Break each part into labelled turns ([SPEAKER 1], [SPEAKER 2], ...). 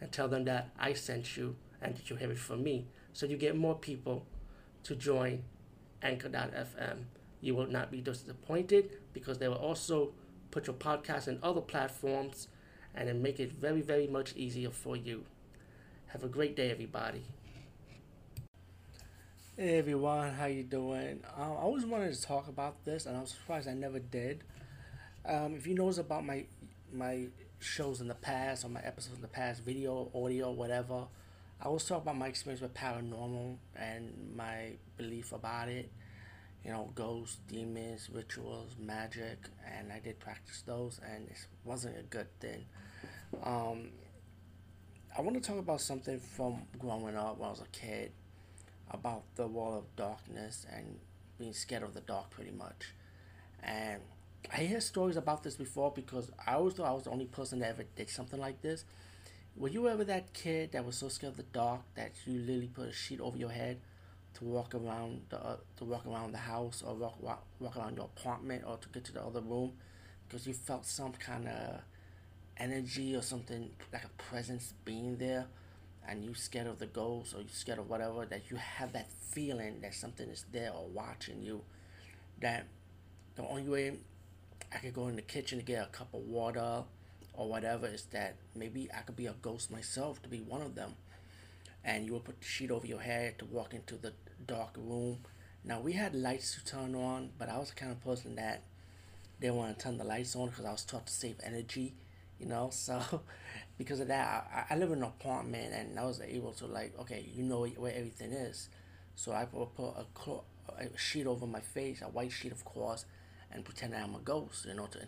[SPEAKER 1] and tell them that I sent you and that you have it from me. So you get more people to join Anchor.fm. You will not be disappointed because they will also put your podcast in other platforms and then make it very, very much easier for you. Have a great day, everybody. Hey everyone, how you doing? Um, I always wanted to talk about this, and I was surprised I never did. Um, if you knows about my my shows in the past or my episodes in the past, video, audio, whatever, I always talk about my experience with paranormal and my belief about it. You know, ghosts, demons, rituals, magic, and I did practice those, and it wasn't a good thing. Um, I want to talk about something from growing up when I was a kid about the wall of darkness and being scared of the dark pretty much. And I hear stories about this before because I always thought I was the only person that ever did something like this. Were you ever that kid that was so scared of the dark that you literally put a sheet over your head to walk around the uh, to walk around the house or walk, walk walk around your apartment or to get to the other room because you felt some kind of energy or something like a presence being there and you scared of the ghost or you scared of whatever, that you have that feeling that something is there or watching you, that the only way I could go in the kitchen to get a cup of water or whatever is that maybe I could be a ghost myself to be one of them. And you would put the sheet over your head to walk into the dark room. Now we had lights to turn on, but I was the kind of person that didn't want to turn the lights on because I was taught to save energy you know so because of that I, I live in an apartment and i was able to like okay you know where everything is so i put, a, a sheet over my face a white sheet of course and pretend i'm a ghost you know to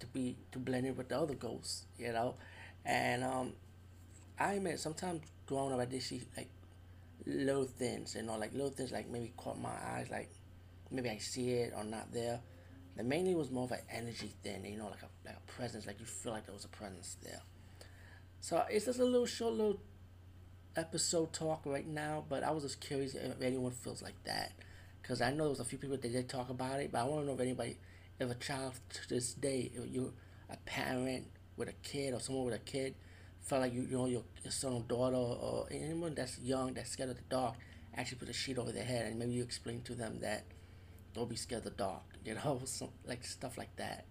[SPEAKER 1] to be to blend in with the other ghosts you know? And um i admit sometimes growing up i did see like little things you know like little things like maybe caught my eyes like maybe i see it or not there. The mainly was more of an energy thing, you know, like a like a presence, like you feel like there was a presence there. So it's just a little short little episode talk right now, but I was just curious if anyone feels like that, because I know there's a few people that did talk about it, but I want to know if anybody, if a child to this day, if you a parent with a kid or someone with a kid, felt like you, you know your, your son or daughter or anyone that's young that's scared of the dark actually put a sheet over their head and maybe you explain to them that don't be scared of the dark, you know, some, like stuff like that.